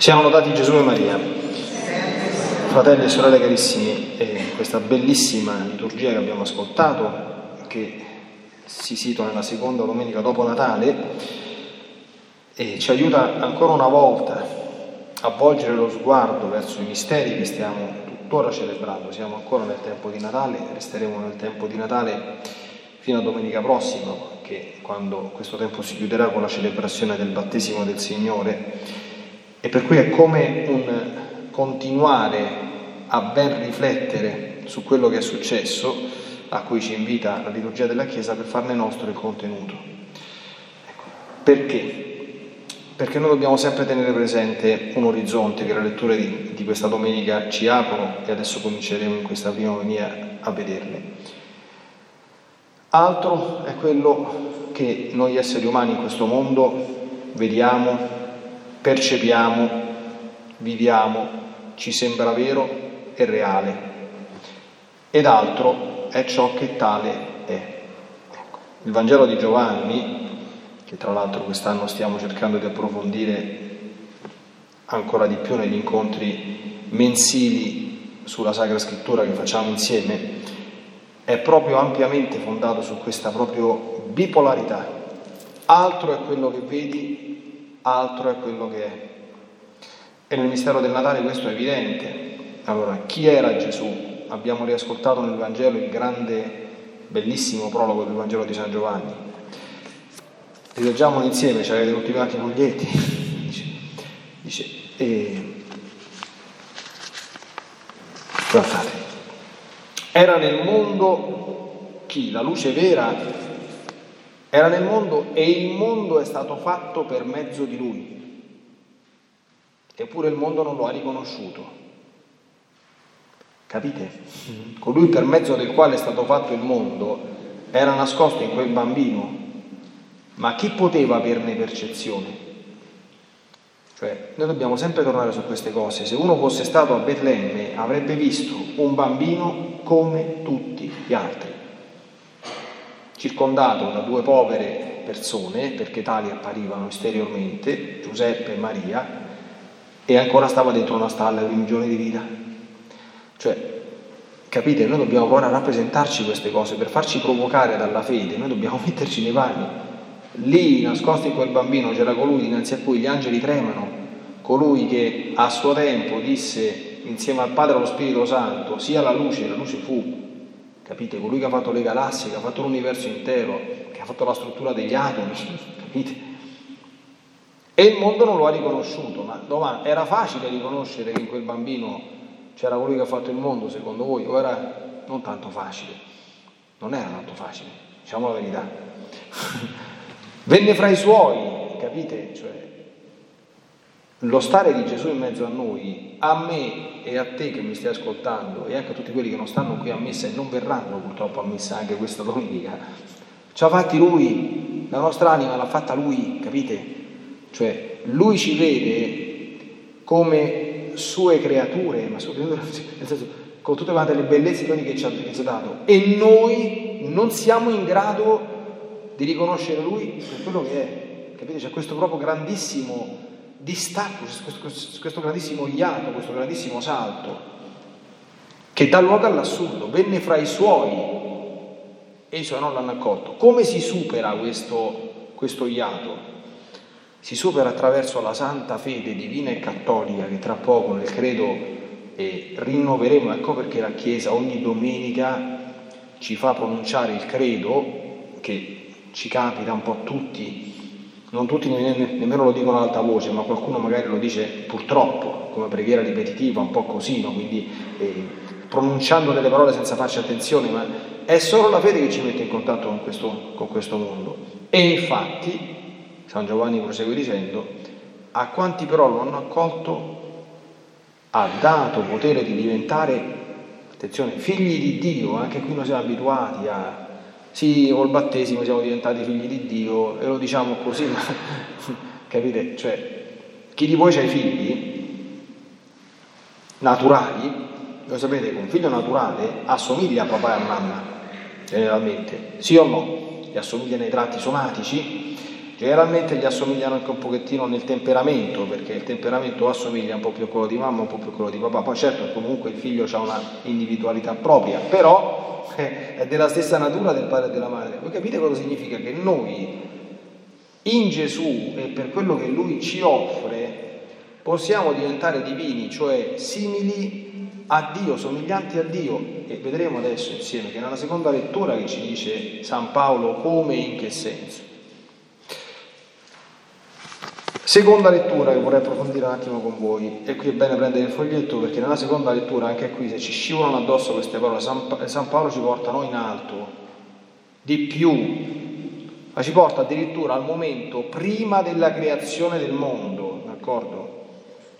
Siamo lodati Gesù e Maria. Fratelli e sorelle carissimi, eh, questa bellissima liturgia che abbiamo ascoltato, che si situa nella seconda domenica dopo Natale, eh, ci aiuta ancora una volta a volgere lo sguardo verso i misteri che stiamo tuttora celebrando. Siamo ancora nel tempo di Natale, resteremo nel tempo di Natale fino a domenica prossima, che quando questo tempo si chiuderà con la celebrazione del battesimo del Signore e per cui è come un continuare a ben riflettere su quello che è successo, a cui ci invita la liturgia della Chiesa per farne nostro il contenuto. Ecco. Perché? Perché noi dobbiamo sempre tenere presente un orizzonte che le letture di, di questa domenica ci aprono e adesso cominceremo in questa prima venia a vederle. Altro è quello che noi esseri umani in questo mondo vediamo, percepiamo, viviamo, ci sembra vero e reale, ed altro è ciò che tale è. Ecco. Il Vangelo di Giovanni, che tra l'altro quest'anno stiamo cercando di approfondire ancora di più negli incontri mensili sulla Sacra Scrittura che facciamo insieme, è proprio ampiamente fondato su questa proprio bipolarità. Altro è quello che vedi altro è quello che è. E nel mistero del Natale questo è evidente. Allora, chi era Gesù? Abbiamo riascoltato nel Vangelo il grande, bellissimo prologo del Vangelo di San Giovanni. Rileggiamolo insieme, ci avete tutti quanti i foglietti. dice, dice e... guardate, era nel mondo chi? La luce vera era nel mondo e il mondo è stato fatto per mezzo di lui. Eppure il mondo non lo ha riconosciuto. Capite? Colui per mezzo del quale è stato fatto il mondo era nascosto in quel bambino, ma chi poteva averne percezione? Cioè, noi dobbiamo sempre tornare su queste cose. Se uno fosse stato a Betlemme avrebbe visto un bambino come tutti gli altri circondato da due povere persone, perché tali apparivano esteriormente, Giuseppe e Maria, e ancora stava dentro una stalla i primi giorni di vita. Cioè, capite, noi dobbiamo provare a rappresentarci queste cose, per farci provocare dalla fede, noi dobbiamo metterci nei panni. Lì, nascosto in quel bambino, c'era colui dinanzi a cui gli angeli tremano, colui che a suo tempo disse insieme al Padre e allo Spirito Santo, sia la luce, la luce fu, capite? Colui che ha fatto le galassie, che ha fatto l'universo intero, che ha fatto la struttura degli atomi, capite? E il mondo non lo ha riconosciuto, ma domani era facile riconoscere che in quel bambino c'era colui che ha fatto il mondo, secondo voi, o era non tanto facile? Non era tanto facile, diciamo la verità. Venne fra i suoi, capite? Cioè, lo stare di Gesù in mezzo a noi, a me e a te che mi stai ascoltando e anche a tutti quelli che non stanno qui a messa e non verranno purtroppo a messa anche questa domenica, ci ha fatti Lui, la nostra anima l'ha fatta Lui, capite? Cioè Lui ci vede come sue creature, ma creature nel senso con tutte quante le bellezze che ci, che ci ha dato e noi non siamo in grado di riconoscere Lui per quello che è, capite? C'è questo proprio grandissimo distacco, questo, questo grandissimo iato, questo grandissimo salto, che dà luogo all'assurdo, venne fra i suoi e i suoi non l'hanno accolto. Come si supera questo, questo iato? Si supera attraverso la santa fede divina e cattolica che tra poco nel credo eh, rinnoveremo, ecco perché la Chiesa ogni domenica ci fa pronunciare il credo che ci capita un po' a tutti non tutti nemmeno lo dicono ad alta voce, ma qualcuno magari lo dice purtroppo, come preghiera ripetitiva, un po' così, no? quindi eh, pronunciando delle parole senza farci attenzione, ma è solo la fede che ci mette in contatto con questo, con questo mondo. E infatti, San Giovanni prosegue dicendo, a quanti però lo hanno accolto ha dato potere di diventare, attenzione, figli di Dio, anche qui noi siamo abituati a sì, col battesimo siamo diventati figli di Dio e lo diciamo così, ma capite? Cioè, chi di voi ha i figli naturali, lo sapete che un figlio naturale assomiglia a papà e a mamma, generalmente, sì o no? Gli assomiglia nei tratti somatici, Generalmente gli assomigliano anche un pochettino nel temperamento, perché il temperamento assomiglia un po' più a quello di mamma, un po' più a quello di papà. Poi certo comunque il figlio ha una individualità propria, però è della stessa natura del padre e della madre. Voi capite cosa significa? Che noi in Gesù e per quello che Lui ci offre possiamo diventare divini, cioè simili a Dio, somiglianti a Dio. E vedremo adesso insieme che nella seconda lettura che ci dice San Paolo come e in che senso. Seconda lettura che vorrei approfondire un attimo con voi, e qui è bene prendere il foglietto perché nella seconda lettura, anche qui, se ci scivolano addosso queste parole, San, Paolo ci portano in alto, di più, ma ci porta addirittura al momento prima della creazione del mondo, d'accordo?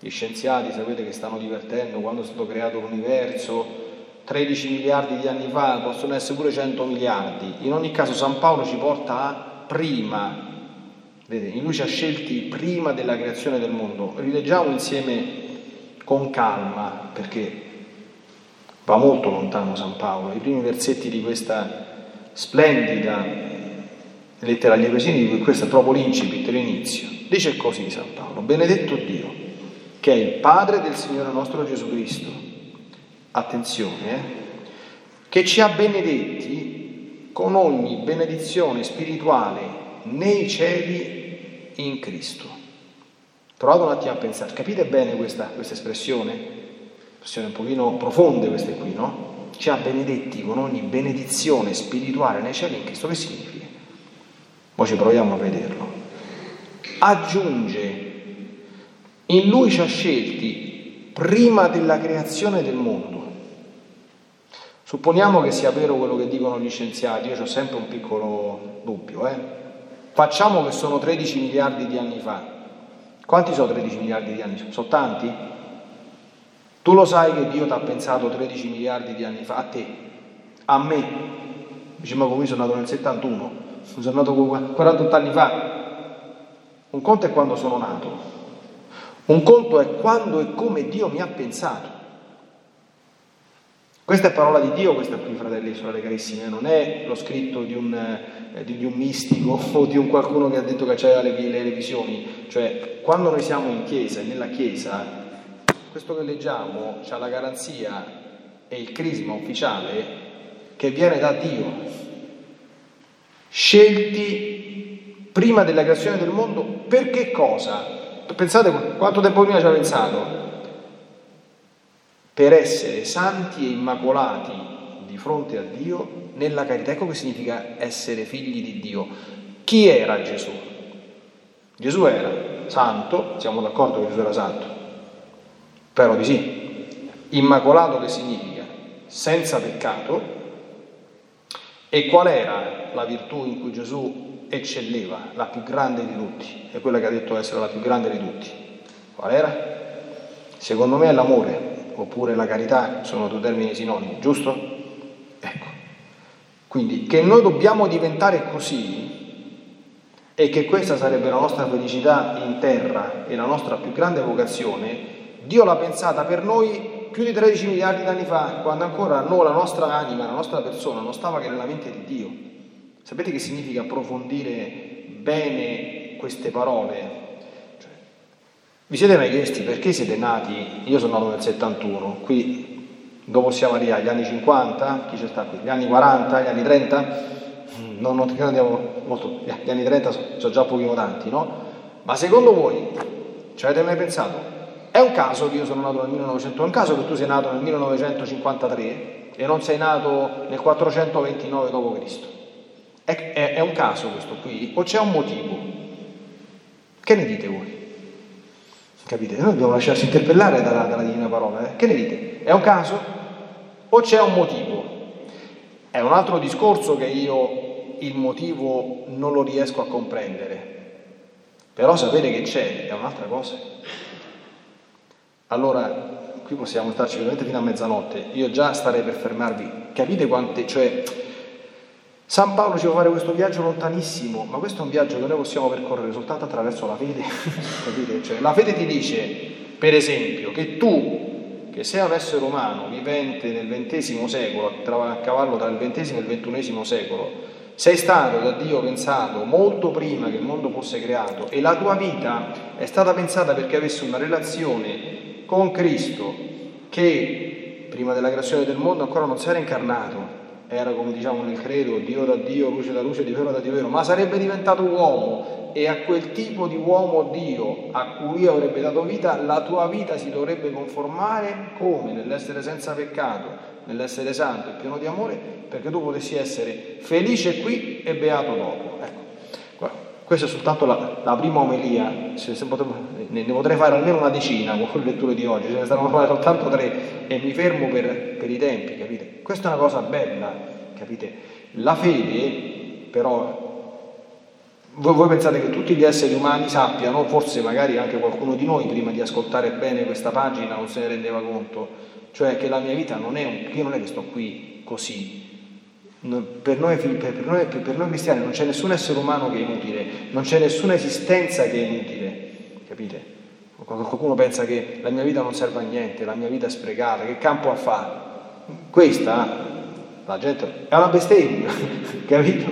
Gli scienziati sapete che stanno divertendo quando è stato creato l'universo, 13 miliardi di anni fa, possono essere pure 100 miliardi. In ogni caso San Paolo ci porta a prima Vedete, lui ci ha scelti prima della creazione del mondo. Rileggiamo insieme con calma, perché va molto lontano San Paolo. I primi versetti di questa splendida lettera agli Efesini, di cui questo è proprio l'incipit, l'inizio. Dice così San Paolo, benedetto Dio, che è il Padre del Signore nostro Gesù Cristo. Attenzione, eh? che ci ha benedetti con ogni benedizione spirituale nei cieli in Cristo. Provate un attimo a pensare, capite bene questa, questa espressione? Espressione un pochino profonde queste qui, no? Ci ha benedetti con ogni benedizione spirituale nei cieli in Cristo. Che significa? Poi ci proviamo a vederlo. Aggiunge, in Lui ci ha scelti prima della creazione del mondo. Supponiamo che sia vero quello che dicono gli scienziati, io ho sempre un piccolo dubbio, eh? Facciamo che sono 13 miliardi di anni fa. Quanti sono 13 miliardi di anni fa? Sono tanti? Tu lo sai che Dio ti ha pensato 13 miliardi di anni fa, a te, a me. Dice, ma come sono nato nel 71, sono nato 48 anni fa. Un conto è quando sono nato, un conto è quando e come Dio mi ha pensato. Questa è parola di Dio, questa qui, fratelli e sorelle carissime, non è lo scritto di un, eh, di un mistico o di un qualcuno che ha detto che c'era le, le, le visioni. Cioè, quando noi siamo in chiesa e nella chiesa, questo che leggiamo ha la garanzia e il crisma ufficiale che viene da Dio. Scelti prima della creazione del mondo per cosa? Pensate quanto tempo prima ci ha pensato? Per essere santi e immacolati di fronte a Dio nella carità. Ecco che significa essere figli di Dio. Chi era Gesù? Gesù era santo, siamo d'accordo che Gesù era santo, però di sì. Immacolato che significa? Senza peccato. E qual era la virtù in cui Gesù eccelleva, la più grande di tutti? È quella che ha detto essere la più grande di tutti. Qual era? Secondo me è l'amore oppure la carità sono due termini sinonimi, giusto? Ecco. Quindi che noi dobbiamo diventare così e che questa sarebbe la nostra felicità in terra e la nostra più grande vocazione, Dio l'ha pensata per noi più di 13 miliardi di anni fa, quando ancora noi, la nostra anima, la nostra persona non stava che nella mente di Dio. Sapete che significa approfondire bene queste parole? Vi siete mai chiesti perché siete nati? Io sono nato nel 71, qui dopo siamo arrivati agli anni 50, chi c'è sta qui? Gli anni 40, gli anni 30? Non, non andiamo molto, gli anni 30 sono già pochino tanti, no? Ma secondo voi, ci avete mai pensato? È un caso che io sono nato nel 1900, è un caso che tu sei nato nel 1953 e non sei nato nel 429 d.C. È, è, è un caso questo qui? O c'è un motivo? Che ne dite voi? Capite? Noi dobbiamo lasciarci interpellare dalla, dalla Divina Parola. Eh? Che ne dite? È un caso? O c'è un motivo? È un altro discorso che io il motivo non lo riesco a comprendere. Però sapere che c'è è un'altra cosa. Allora, qui possiamo starci veramente fino a mezzanotte. Io già starei per fermarvi. Capite quante, cioè, San Paolo ci fa fare questo viaggio lontanissimo, ma questo è un viaggio che noi possiamo percorrere soltanto attraverso la fede. Capite? Cioè, la fede ti dice, per esempio, che tu, che sei un essere umano vivente nel XX secolo, a cavallo tra il XX e il XXI secolo, sei stato da Dio pensato molto prima che il mondo fosse creato e la tua vita è stata pensata perché avessi una relazione con Cristo che prima della creazione del mondo ancora non si era incarnato, era come diciamo nel credo, Dio da Dio, luce da luce, di vero da Dio vero, ma sarebbe diventato uomo e a quel tipo di uomo Dio a cui avrebbe dato vita, la tua vita si dovrebbe conformare come nell'essere senza peccato, nell'essere santo e pieno di amore, perché tu potessi essere felice qui e beato dopo. Ecco. Questa è soltanto la, la prima omelia, se, se potevo, ne, ne, potrei fare almeno una decina con le letture di oggi, ce ne saranno fare soltanto tre e mi fermo per, per i tempi, capite? Questa è una cosa bella, capite? La fede, però, voi, voi, pensate che tutti gli esseri umani sappiano, forse magari anche qualcuno di noi prima di ascoltare bene questa pagina non se ne rendeva conto, cioè che la mia vita non è, un, io non è che sto qui così, per noi, per, noi, per noi, cristiani non c'è nessun essere umano che è inutile, non c'è nessuna esistenza che è inutile, capite? Qualcuno pensa che la mia vita non serve a niente, la mia vita è sprecata, che campo a fare? Questa, la gente, è una bestemmia, capito?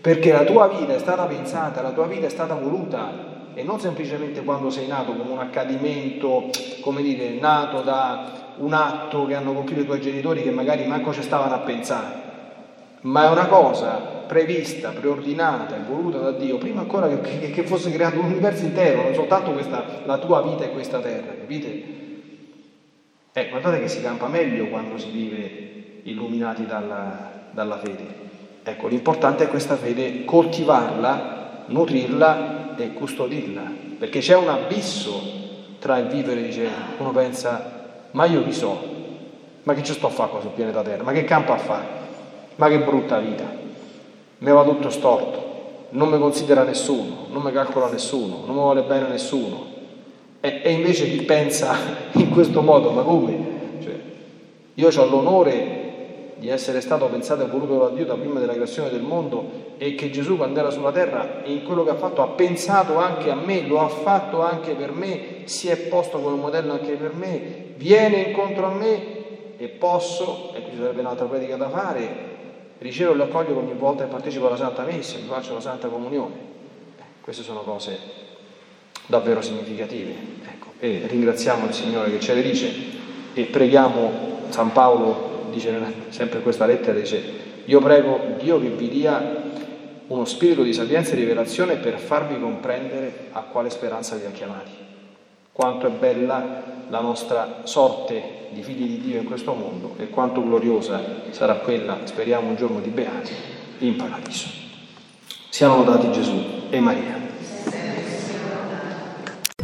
Perché la tua vita è stata pensata, la tua vita è stata voluta e non semplicemente quando sei nato come un accadimento, come dire, nato da un atto che hanno compiuto i tuoi genitori che magari manco ci stavano a pensare ma è una cosa prevista, preordinata e voluta da Dio prima ancora che, che fosse creato un universo intero, non soltanto questa, la tua vita e questa terra, capite? Eh, guardate che si campa meglio quando si vive illuminati dalla, dalla fede. Ecco, l'importante è questa fede, coltivarla, nutrirla e custodirla, perché c'è un abisso tra il vivere, dice, uno pensa, ma io chi so, ma che ci sto a fare qua sul pianeta Terra, ma che campo a fare? Ma che brutta vita, mi va tutto storto, non mi considera nessuno, non mi calcola nessuno, non mi vuole bene nessuno. E, e invece chi pensa in questo modo, ma come? Cioè, io ho l'onore di essere stato pensato e voluto da Dio da prima della creazione del mondo e che Gesù quando era sulla terra in quello che ha fatto ha pensato anche a me, lo ha fatto anche per me, si è posto come modello anche per me, viene incontro a me e posso, e qui ci sarebbe un'altra predica da fare, ricevo e lo accoglio ogni volta che partecipo alla Santa Messa, mi faccio la Santa Comunione. Queste sono cose davvero significative. Ecco, e ringraziamo il Signore che ce le dice e preghiamo, San Paolo dice sempre in questa lettera, dice, io prego Dio che vi dia uno spirito di sapienza e rivelazione per farvi comprendere a quale speranza vi ha chiamati. Quanto è bella la nostra sorte di figli di Dio in questo mondo e quanto gloriosa sarà quella, speriamo un giorno di beati, in paradiso. Siano lodati Gesù e Maria.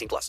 18 plus.